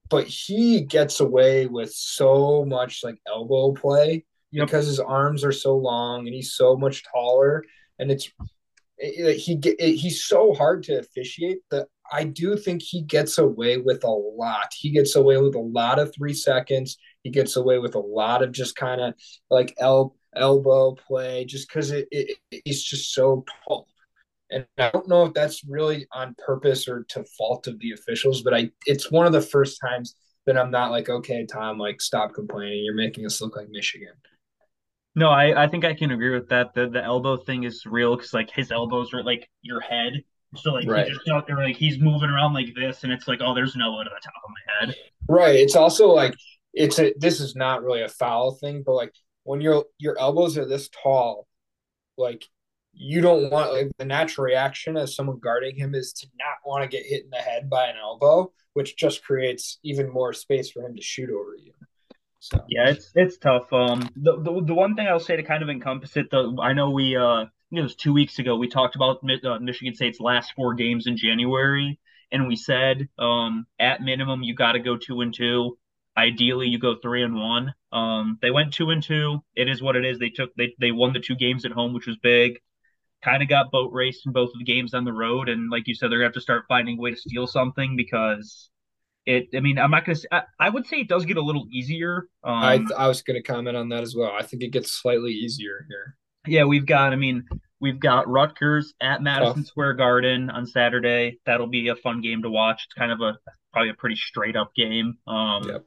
but he gets away with so much like elbow play Yep. because his arms are so long and he's so much taller, and it's it, he it, he's so hard to officiate that I do think he gets away with a lot. He gets away with a lot of three seconds. He gets away with a lot of just kind of like el- elbow play, just because it, it it's just so tall. And I don't know if that's really on purpose or to fault of the officials, but I it's one of the first times that I'm not like, okay, Tom, like stop complaining. You're making us look like Michigan. No, I, I think I can agree with that. The the elbow thing is real because like his elbows are like your head. So like Right. he's just out there like he's moving around like this and it's like, oh, there's an elbow to the top of my head. Right. It's also like it's a this is not really a foul thing, but like when your your elbows are this tall, like you don't want like the natural reaction as someone guarding him is to not want to get hit in the head by an elbow, which just creates even more space for him to shoot over you. So yeah, it's it's tough. Um, the, the the one thing I'll say to kind of encompass it, the I know we uh, it was two weeks ago we talked about uh, Michigan State's last four games in January, and we said um at minimum you got to go two and two. Ideally, you go three and one. Um, they went two and two. It is what it is. They took they they won the two games at home, which was big. Kind of got boat raced in both of the games on the road, and like you said, they're gonna have to start finding a way to steal something because it. I mean, I'm not gonna. Say, I, I would say it does get a little easier. Um, I I was gonna comment on that as well. I think it gets slightly easier here. Yeah, we've got. I mean, we've got Rutgers at Madison Tough. Square Garden on Saturday. That'll be a fun game to watch. It's kind of a probably a pretty straight up game. Um, yep.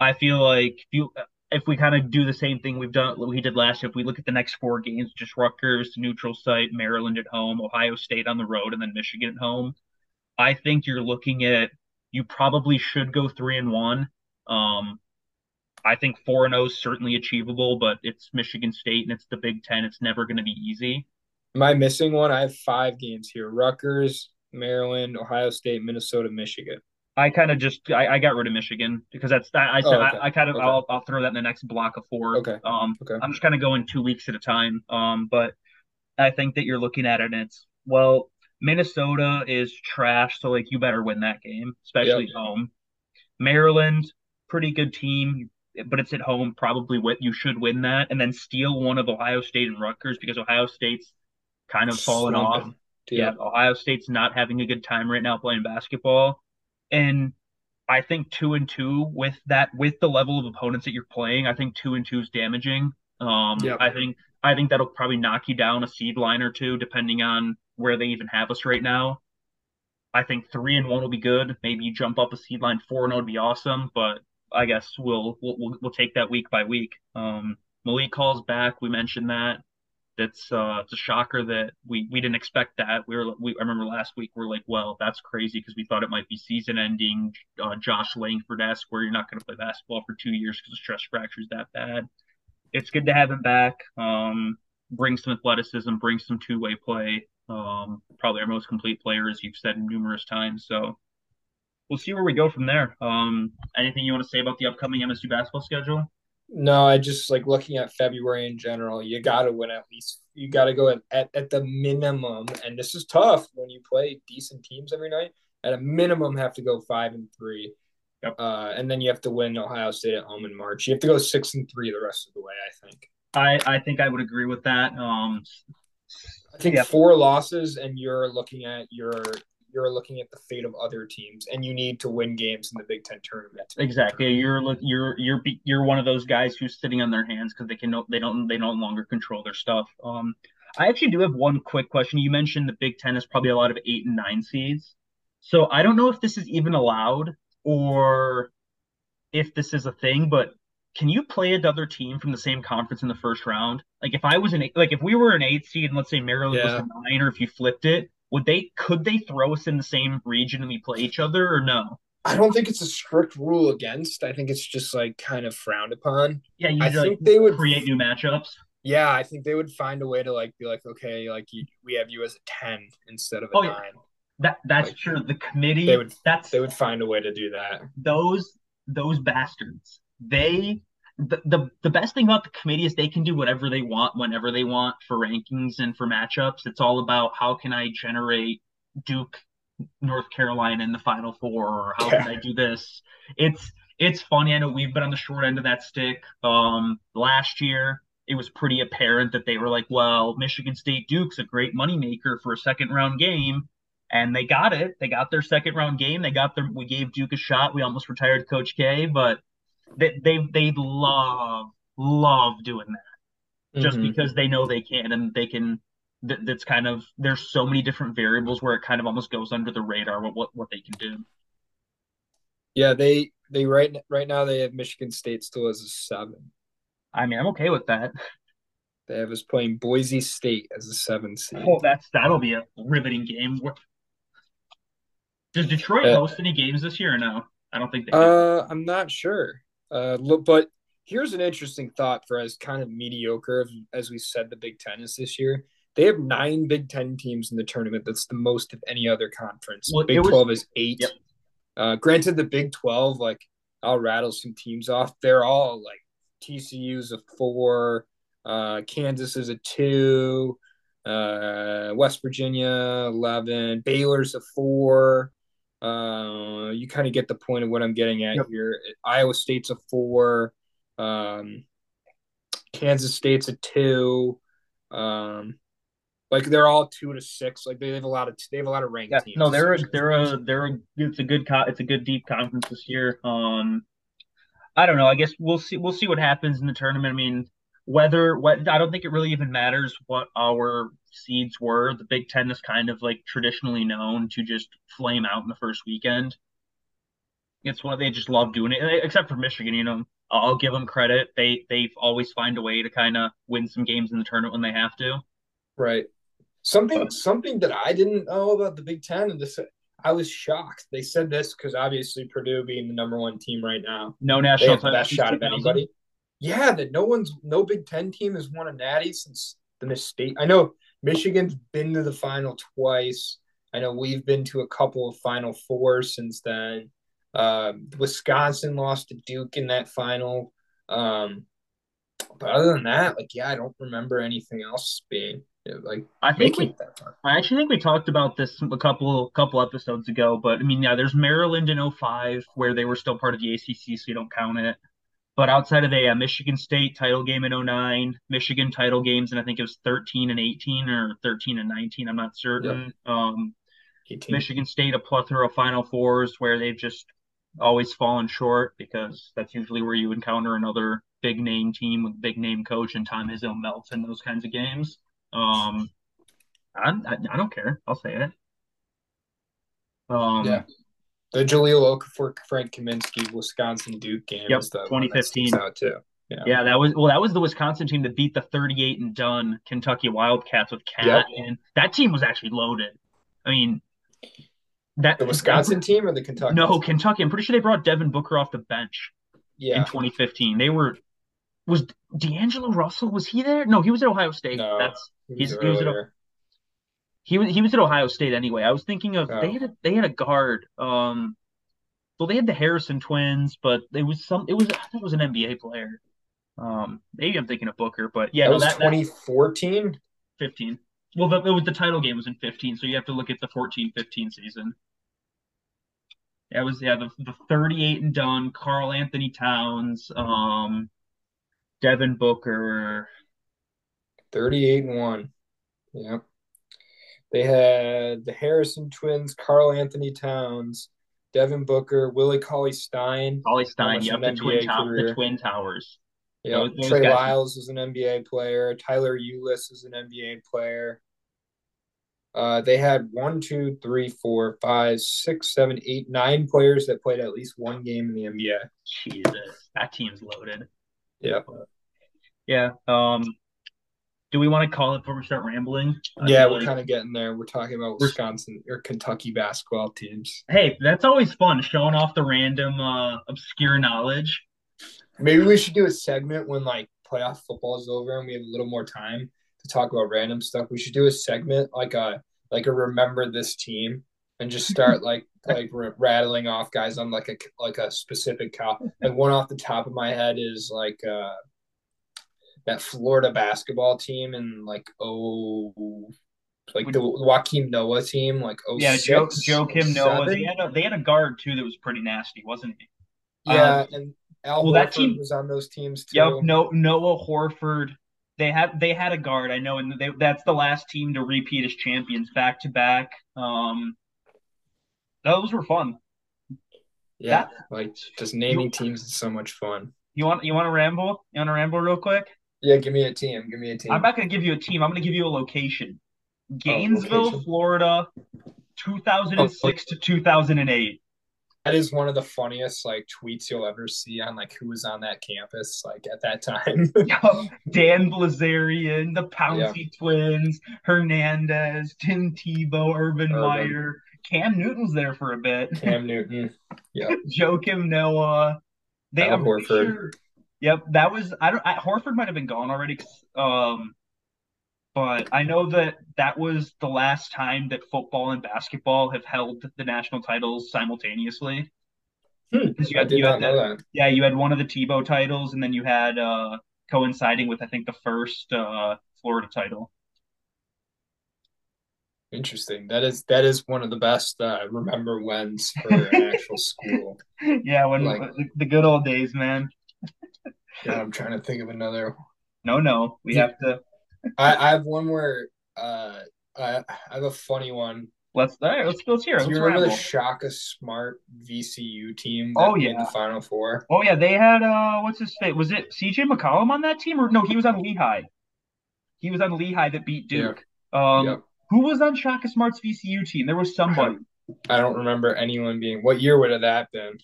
I feel like if you if we kind of do the same thing we've done we did last year, if we look at the next four games, just Rutgers neutral site, Maryland at home, Ohio State on the road, and then Michigan at home, I think you're looking at you probably should go three and one. Um, I think four and zero oh is certainly achievable, but it's Michigan State and it's the Big Ten. It's never going to be easy. Am I missing one? I have five games here: Rutgers, Maryland, Ohio State, Minnesota, Michigan. I kind of just I, I, got rid of Michigan because that's that I said oh, okay. I, I, kind of okay. I'll, I'll throw that in the next block of four. Okay. Um. Okay. I'm just kind of going two weeks at a time. Um. But I think that you're looking at it and it's well Minnesota is trash, so like you better win that game, especially yep. home. Maryland, pretty good team, but it's at home. Probably what you should win that, and then steal one of Ohio State and Rutgers because Ohio State's kind of fallen off. Yeah. yeah, Ohio State's not having a good time right now playing basketball, and I think two and two with that with the level of opponents that you're playing, I think two and two is damaging. Um, yep. I think I think that'll probably knock you down a seed line or two, depending on where they even have us right now. I think three and one will be good. Maybe you jump up a seed line four and zero oh would be awesome, but I guess we'll we'll we'll take that week by week. Um, Malik Hall's back. We mentioned that. That's uh, it's a shocker that we we didn't expect that. We were we I remember last week we are like, well, that's crazy because we thought it might be season ending. Uh, Josh Langford esque where you're not going to play basketball for two years because the stress fracture is that bad. It's good to have him back. Um, bring some athleticism, bring some two way play. Um, probably our most complete player, as you've said numerous times. So we'll see where we go from there. Um, anything you want to say about the upcoming MSU basketball schedule? No, I just like looking at February in general. You got to win at least. You got to go at, at, at the minimum, and this is tough when you play decent teams every night. At a minimum, have to go five and three. Yep. Uh, and then you have to win Ohio State at home in March. You have to go six and three the rest of the way. I think. I I think I would agree with that. Um, I think yeah. four losses, and you're looking at your you're looking at the fate of other teams, and you need to win games in the Big Ten tournament. Exactly. You're you're you're you're one of those guys who's sitting on their hands because they can no, they don't they no longer control their stuff. Um, I actually do have one quick question. You mentioned the Big Ten is probably a lot of eight and nine seeds, so I don't know if this is even allowed or if this is a thing, but can you play another team from the same conference in the first round? Like if I was an like if we were an eight seed and let's say Maryland yeah. was a nine, or if you flipped it, would they could they throw us in the same region and we play each other or no? I don't think it's a strict rule against. I think it's just like kind of frowned upon. Yeah, you I think like, they would create new matchups. Yeah, I think they would find a way to like be like, okay, like you, we have you as a ten instead of a oh, nine. Yeah. That that's like, true. The committee they would that's they would find a way to do that. Those those bastards. They the, the the best thing about the committee is they can do whatever they want whenever they want for rankings and for matchups. It's all about how can I generate Duke, North Carolina in the Final Four, or how yeah. can I do this? It's it's funny. I know we've been on the short end of that stick. Um, last year it was pretty apparent that they were like, well, Michigan State Duke's a great moneymaker for a second round game. And they got it. They got their second round game. They got their. We gave Duke a shot. We almost retired Coach K, but they they, they love love doing that just mm-hmm. because they know they can and they can that, that's kind of there's so many different variables where it kind of almost goes under the radar what what, what they can do. Yeah they they right right now they have michigan state still as a seven. I mean i'm okay with that. They have us playing boise state as a seven seed. Oh that's that'll be a riveting game. Does detroit uh, host any games this year or no? I don't think they uh i'm not sure uh, look, but here's an interesting thought for as kind of mediocre as we said the Big Ten is this year. They have nine Big Ten teams in the tournament. That's the most of any other conference. Well, Big was, Twelve is eight. Yep. Uh, granted, the Big Twelve, like I'll rattle some teams off. They're all like TCU's a four, uh, Kansas is a two, uh, West Virginia eleven, Baylor's a four. Uh, you kind of get the point of what I'm getting at yep. here. Iowa State's a four. Um, Kansas State's a two. Um, like they're all two to six. Like they have a lot of they have a lot of ranked yeah, teams. No, they're a, they're a they're a it's a good co- it's a good deep conference this year. Um, I don't know. I guess we'll see we'll see what happens in the tournament. I mean, whether what I don't think it really even matters what our seeds were. The Big Ten is kind of like traditionally known to just flame out in the first weekend. It's what they just love doing it, except for Michigan. You know, I'll give them credit. They they always find a way to kind of win some games in the tournament when they have to. Right. Something something that I didn't know about the Big Ten and this I was shocked. They said this because obviously Purdue being the number one team right now, no national the best shot of anybody. Yeah, that no one's no Big Ten team has won a natty since the mistake. I know Michigan's been to the final twice. I know we've been to a couple of Final Fours since then. Uh, Wisconsin lost to Duke in that final. Um, but other than that, like, yeah, I don't remember anything else being like I think we, I actually think we talked about this a couple couple episodes ago, but I mean, yeah, there's Maryland in 05 where they were still part of the ACC, so you don't count it. But outside of the uh, Michigan State title game in 09, Michigan title games, and I think it was 13 and 18 or 13 and 19, I'm not certain. Yep. Um, Michigan State, a plethora of Final Fours where they've just always fallen short because that's usually where you encounter another big name team with big name coach and Tom Izzo melts in those kinds of games. Um, I, I, I don't care. I'll say it. Um, yeah. The Jahlil Okafor Frank Kaminsky Wisconsin Duke game yep, is the 2015 out too. Yeah. yeah, that was well. That was the Wisconsin team that beat the 38 and done Kentucky Wildcats with Cat, yep. and that team was actually loaded. I mean, that the Wisconsin team or the Kentucky? No, Kentucky. I'm pretty sure they brought Devin Booker off the bench. Yeah. In 2015, they were was D'Angelo Russell was he there? No, he was at Ohio State. No, That's he's he was at he was he was at Ohio State anyway. I was thinking of oh. they had a, they had a guard. Um, well, they had the Harrison twins, but it was some. It was I think it was an NBA player. Um, maybe I'm thinking of Booker, but yeah, that was 2014, 15. Well, the, it was the title game was in 15, so you have to look at the 14-15 season. That was yeah the the 38 and done. Karl-Anthony Towns, um, Devin Booker. 38 and 1. Yep. They had the Harrison twins, Karl-Anthony Towns, Devin Booker, Willie Cauley Stein. Cauley Stein, yep, the twin, the twin towers. Yeah, Trey guys. Lyles is an NBA player. Tyler Ulis is an NBA player. Uh, they had one, two, three, four, five, six, seven, eight, nine players that played at least one game in the NBA. Jesus, that team's loaded. Yeah. Yeah. Um, do we want to call it before we start rambling? Yeah, we're like... kind of getting there. We're talking about Wisconsin or Kentucky basketball teams. Hey, that's always fun, showing off the random, uh, obscure knowledge. Maybe we should do a segment when like playoff football is over and we have a little more time to talk about random stuff. We should do a segment like a like a remember this team and just start like like rattling off guys on like a like a specific cop. Like one off the top of my head is like uh that Florida basketball team and like oh like the Joakim Noah team, like oh yeah, Joe Joakim Noah. They had a they had a guard too that was pretty nasty, wasn't he? Yeah, um, and Al well, Horford that team was on those teams too. Yep, no Noah Horford. They had they had a guard, I know, and they, that's the last team to repeat as champions back to back. Um, those were fun. Yeah, that, like just naming you, teams is so much fun. You want you want to ramble? You want to ramble real quick? Yeah, give me a team. Give me a team. I'm not going to give you a team. I'm going to give you a location. Gainesville, oh, location. Florida, 2006 oh, to 2008. That is one of the funniest like tweets you'll ever see on like who was on that campus like at that time. Dan Bilzerian, the Pouncey yeah. twins, Hernandez, Tim Tebow, Urban, Urban Meyer, Cam Newton's there for a bit. Cam Newton, yeah. Joakim Noah. They Al Horford. Sure, Yep, that was I don't I, Horford might have been gone already. Um, but I know that that was the last time that football and basketball have held the national titles simultaneously. Hmm, you had did you not had know that, that. yeah, you had one of the Tebow titles, and then you had uh coinciding with I think the first uh Florida title. Interesting. That is that is one of the best uh, remember whens for an actual school. Yeah, when Like- the, the good old days, man. God, I'm trying to think of another. No, no, we have to I, I have one where uh, I, I have a funny one. let's all right, let's hear. it. Do you remember the ramble. Shaka Smart VCU team Oh, yeah. the Final Four? Oh yeah, they had uh what's his face? Was it CJ McCollum on that team or no, he was on Lehigh. He was on Lehigh that beat Duke. Um Yep. who was on Shaka Smart's VCU team? There was somebody. I don't remember anyone being. What year would have that been?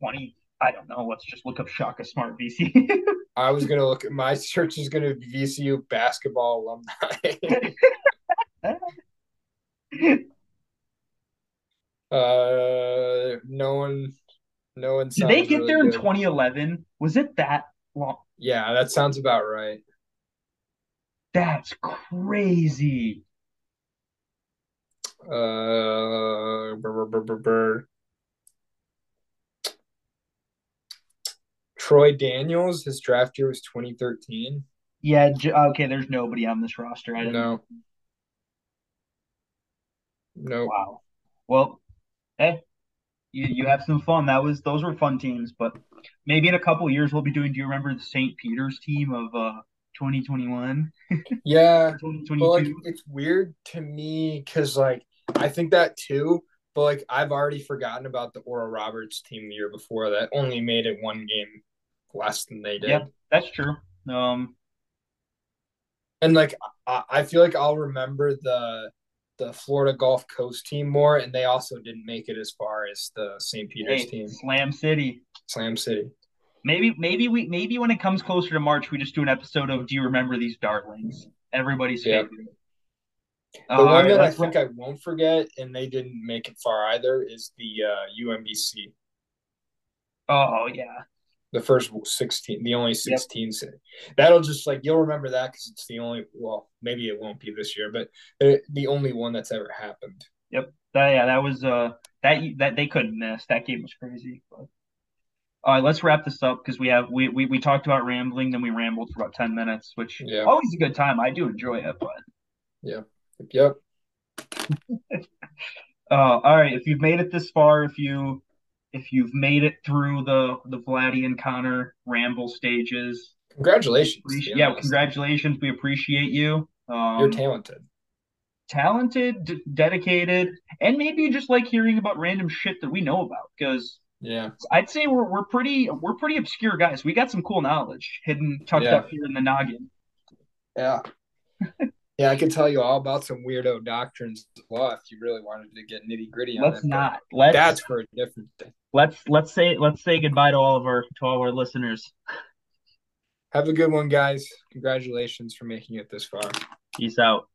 20 I don't know. Let's just look up Shaka Smart VCU. I was gonna look at my search is gonna be VCU basketball alumni. uh, no one, no one. Did they get really there in good. 2011? Was it that long? Yeah, that sounds about right. That's crazy. Uh, Troy Daniels, his draft year was 2013. Yeah, okay, there's nobody on this roster. I didn't No. No. Wow. Well, hey, you you have some fun. That was those were fun teams, but maybe in a couple years we'll be doing. Do you remember the St. Peter's team of uh 2021, Yeah, 2022? but like it's weird to me because like I think that too, but like I've already forgotten about the Oral Roberts team the year before that only made it one game less than they did. Yeah. That's true. Um, And like I, I feel like I'll remember the the Florida Gulf Coast team more, and they also didn't make it as far as the St. Peter's hey, team, Slam City. Slam City. Maybe maybe we maybe when it comes closer to March, we just do an episode of Do you remember these darlings? Everybody's Yeah. favorite. The All one that I think I won't forget, and they didn't make it far either, is the uh, UMBC. Oh yeah. The first sixteen, the only sixteen. city. That'll just like you'll remember that because it's the only. Well, maybe it won't be this year, but the, the only one that's ever happened. Yep. That, yeah, that was uh that that they couldn't miss. That game was crazy. But all right, let's wrap this up because we have we, we we talked about rambling, then we rambled for about ten minutes, which Yeah. always a good time. I do enjoy it, but Yeah. Yep. uh, all right, if you've made it this far, if you if you've made it through the the Vladi and Connor ramble stages, Congratulations. yeah, honest. congratulations. We appreciate you. Um, You're talented. talented, d- dedicated, and maybe you just like hearing about random shit that we know about because. Yeah. I'd say we're we're pretty we're pretty obscure guys. We got some cool knowledge hidden tucked Yeah. up here in the noggin. Yeah. yeah, I could tell you all about some weirdo doctrines as well if you really wanted to get nitty gritty on Let's it. not. Let's That's for a different thing. Let's let's say let's say goodbye to all of our to all our listeners. Have a good one, guys. Congratulations for making it this far. Peace out.